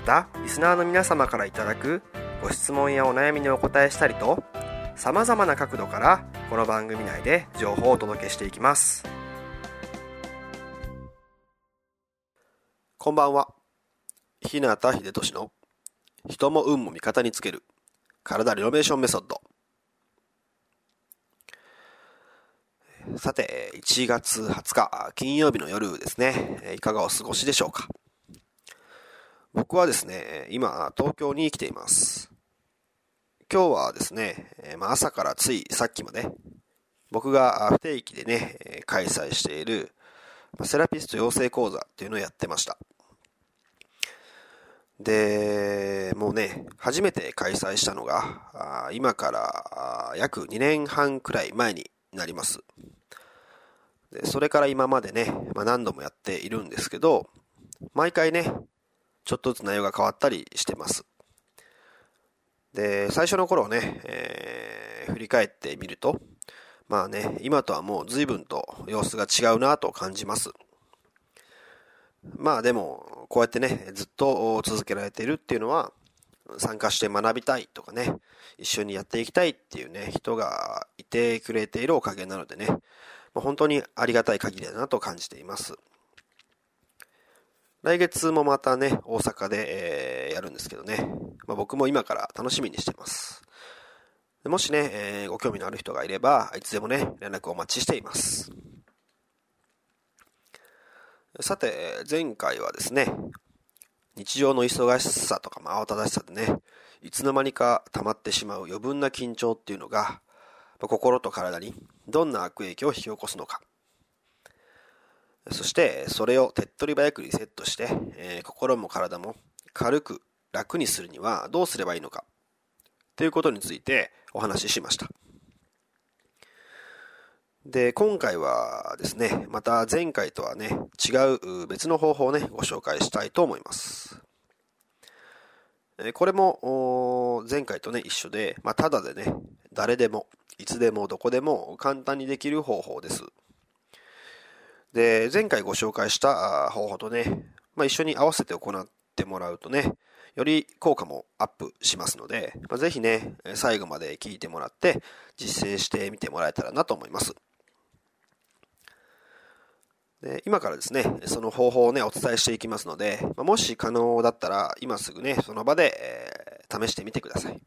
またリスナーの皆様からいただくご質問やお悩みにお答えしたりとさまざまな角度からこの番組内で情報をお届けしていきます。こんばんは。日向秀俊の人も運も味方につける体リノベーションメソッド。さて1月20日金曜日の夜ですね。いかがお過ごしでしょうか。僕はですね今東京に来ています今日はですね、まあ、朝からついさっきまで僕が不定期でね開催しているセラピスト養成講座っていうのをやってましたで、もうね、初めて開催したのが、今から約2年半くらい前になります。でそれから今までね、まあ、何度もやっているんですけど、毎回ね、ちょっとずつ内容が変わったりしてます。で、最初の頃ね、えー、振り返ってみると、まあね、今とはもう随分と様子が違うなと感じます。まあでも、こうやってね、ずっと続けられているっていうのは、参加して学びたいとかね、一緒にやっていきたいっていうね、人がいてくれているおかげなのでね、本当にありがたい限りだなと感じています。来月もまたね、大阪で、えー、やるんですけどね、まあ、僕も今から楽しみにしてます。もしね、えー、ご興味のある人がいれば、いつでもね、連絡をお待ちしています。さて、前回はですね、日常の忙しさとかまあ慌ただしさでね、いつの間にか溜まってしまう余分な緊張っていうのが、心と体にどんな悪影響を引き起こすのか。そして、それを手っ取り早くリセットして、えー、心も体も軽く楽にするにはどうすればいいのか。ということについてお話ししました。で、今回はですね、また前回とはね、違う別の方法をね、ご紹介したいと思います。これも前回とね、一緒で、まあ、ただでね、誰でも、いつでもどこでも簡単にできる方法です。で、前回ご紹介した方法とね、まあ、一緒に合わせて行ってもらうとね、より効果もアップしますので、まあ、ぜひね、最後まで聞いてもらって実践してみてもらえたらなと思います。で今からですね、その方法をね、お伝えしていきますので、まもし可能だったら、今すぐね、その場で、えー、試してみてください。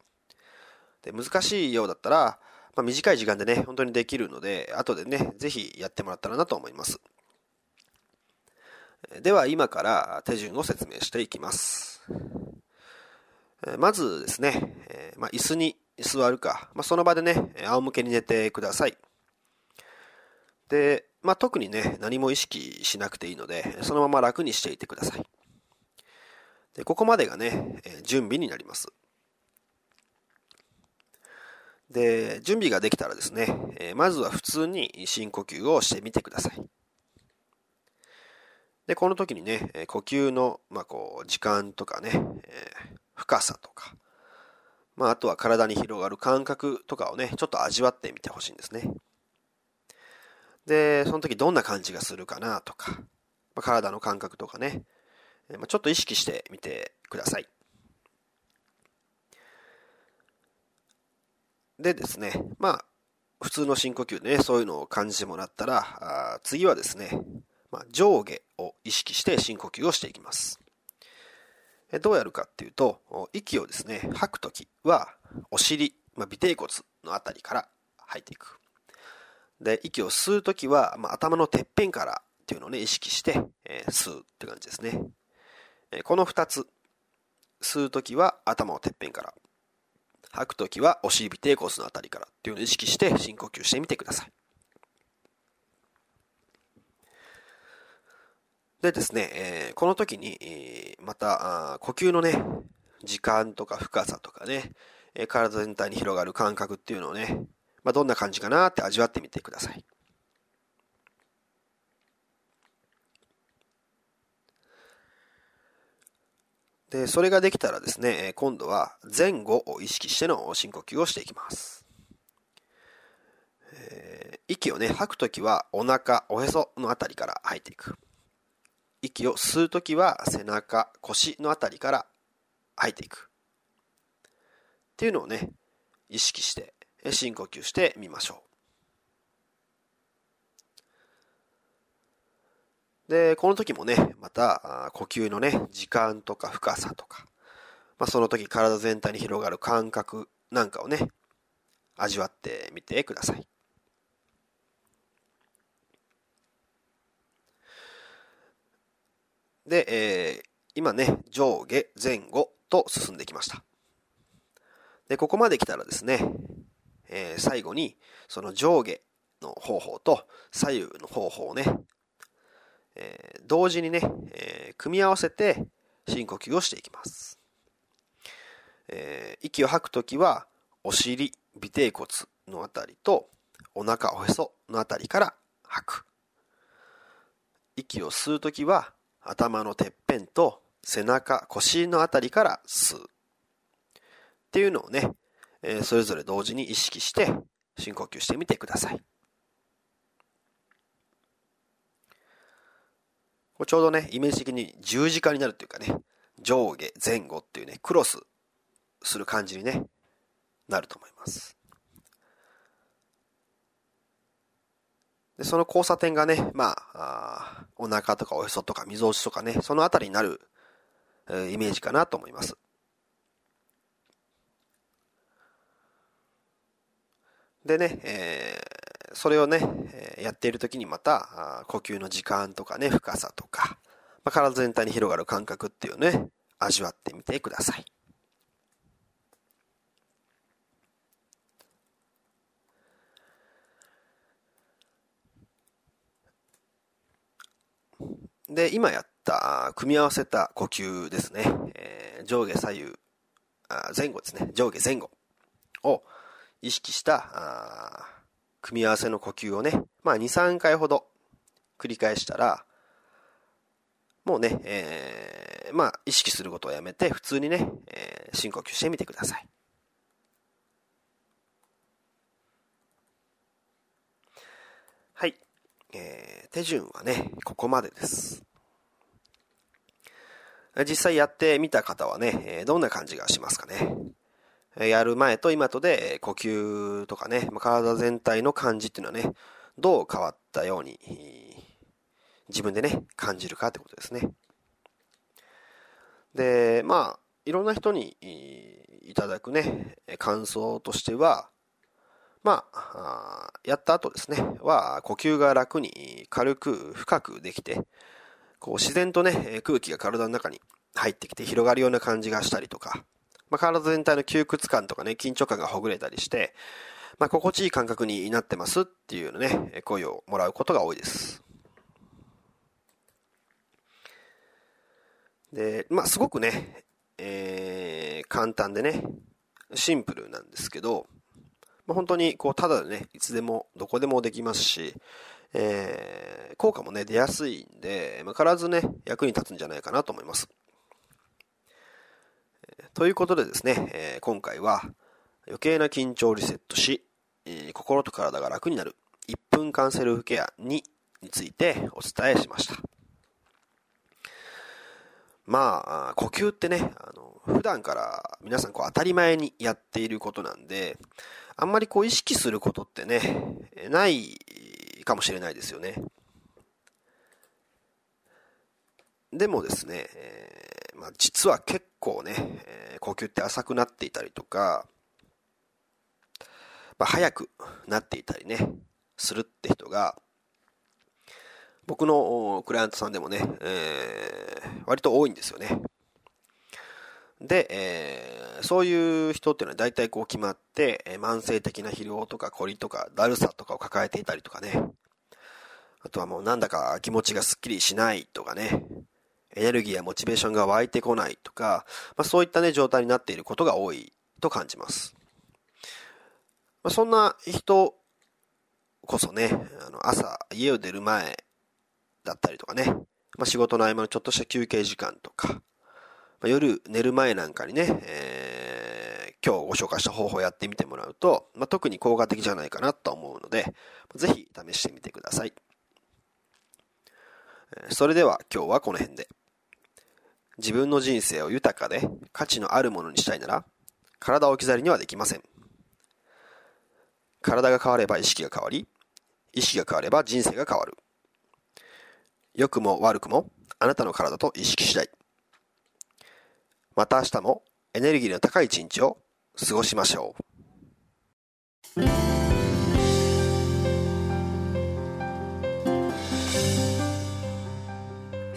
で難しいようだったら、まあ、短い時間でね、本当にできるので、後でね、ぜひやってもらったらなと思います。では、今から手順を説明していきます。まずですね、まあ、椅子に座るか、まあ、その場でね、仰向けに寝てください。で、まあ、特にね、何も意識しなくていいので、そのまま楽にしていてください。でここまでがね、準備になります。で、準備ができたらですね、えまずは普通に深呼吸をしてみてください。で、この時にね、呼吸の、まあ、こう、時間とかね、え深さとか、まあ、あとは体に広がる感覚とかをね、ちょっと味わってみてほしいんですね。で、その時どんな感じがするかなとか、まあ、体の感覚とかね、まあ、ちょっと意識してみてください。でですね、まあ、普通の深呼吸でね、そういうのを感じてもらったら、あ次はですね、まあ、上下を意識して深呼吸をしていきます。どうやるかっていうと、息をですね、吐くときは、お尻、まあ、尾てい骨のあたりから吐いていく。で、息を吸うときは、まあ、頭のてっぺんからっていうのをね、意識して、えー、吸うって感じですね。えー、この二つ、吸うときは頭をてっぺんから、吐くときはお尻尾てい骨のあたりからっていうのを意識して深呼吸してみてください。でですね、えー、この時に、えー、また呼吸のね、時間とか深さとかね、えー、体全体に広がる感覚っていうのをね、まあ、どんな感じかなって味わってみてください。で、それができたらですね、今度は前後を意識しての深呼吸をしていきます。えー、息をね、吐くときはお腹、おへそのあたりから吐いていく。息を吸うときは背中、腰のあたりから吐いていく。っていうのをね、意識して深呼吸してみましょう。で、この時もね、また呼吸のね、時間とか深さとか、まあ、その時体全体に広がる感覚なんかをね、味わってみてください。で、えー、今ね、上下、前後と進んできました。で、ここまで来たらですね、えー、最後に、その上下の方法と左右の方法をね、えー、同時にね、えー、組み合わせて深呼吸をしていきます。えー、息を吐くときは、お尻、尾てい骨のあたりと、お腹、おへそのあたりから吐く。息を吸うときは、頭のてっぺんと背中、腰のあたりから吸う。っていうのをね、えー、それぞれ同時に意識して深呼吸してみてください。これちょうどね、イメージ的に十字架になるっていうかね、上下、前後っていうね、クロスする感じにね、なると思います。で、その交差点がね、まあ、あお腹とかおへそとか溝落ちとかね、そのあたりになる、えー、イメージかなと思います。でね、え、それをね、やっている時にまた、呼吸の時間とかね、深さとか、まあ、体全体に広がる感覚っていうね、味わってみてください。で、今やった組み合わせた呼吸ですね。えー、上下左右あ、前後ですね。上下前後を意識した組み合わせの呼吸をね、まあ2、3回ほど繰り返したら、もうね、えー、まあ意識することをやめて普通にね、えー、深呼吸してみてください。はい。えー、手順はね、ここまでです。実際やってみた方はね、どんな感じがしますかね。やる前と今とで呼吸とかね、体全体の感じっていうのはね、どう変わったように自分でね、感じるかってことですね。で、まあ、いろんな人にいただくね、感想としては、まあ、やった後ですね、は、呼吸が楽に軽く深くできて、こう自然とね、空気が体の中に入ってきて広がるような感じがしたりとか、まあ、体全体の窮屈感とかね、緊張感がほぐれたりして、まあ、心地いい感覚になってますっていうね、声をもらうことが多いです。で、まあ、すごくね、えー、簡単でね、シンプルなんですけど、まあ、本当にこう、ただでね、いつでも、どこでもできますし、えー、効果もね、出やすいんで、まあ、必ずね、役に立つんじゃないかなと思います。ということでですね、えー、今回は余計な緊張をリセットし、えー、心と体が楽になる1分間セルフケア2についてお伝えしました。まあ、呼吸ってね、あの、普段から皆さんこう当たり前にやっていることなんで、あんまりこう意識することってね、ないかもしれないですよね。でもですね、えまあ、実は結構ね、えー、呼吸って浅くなっていたりとか、まあ、早くなっていたりね、するって人が、僕のクライアントさんでもね、えー、割と多いんですよね。で、えー、そういう人っていうのは大体こう決まって、えー、慢性的な疲労とか凝りとかだるさとかを抱えていたりとかね。あとはもうなんだか気持ちがスッキリしないとかね。エネルギーやモチベーションが湧いてこないとか、まあ、そういったね、状態になっていることが多いと感じます。まあ、そんな人こそね、あの朝家を出る前だったりとかね、まあ、仕事の合間のちょっとした休憩時間とか、まあ、夜寝る前なんかにね、えー、今日ご紹介した方法をやってみてもらうと、まあ、特に効果的じゃないかなと思うので、ぜひ試してみてください。それでは今日はこの辺で。自分の人生を豊かで価値のあるものにしたいなら、体を置き去りにはできません。体が変われば意識が変わり、意識が変われば人生が変わる。良くも悪くもあなたの体と意識次第。また明日もエネルギーの高い一日を過ごしましょう。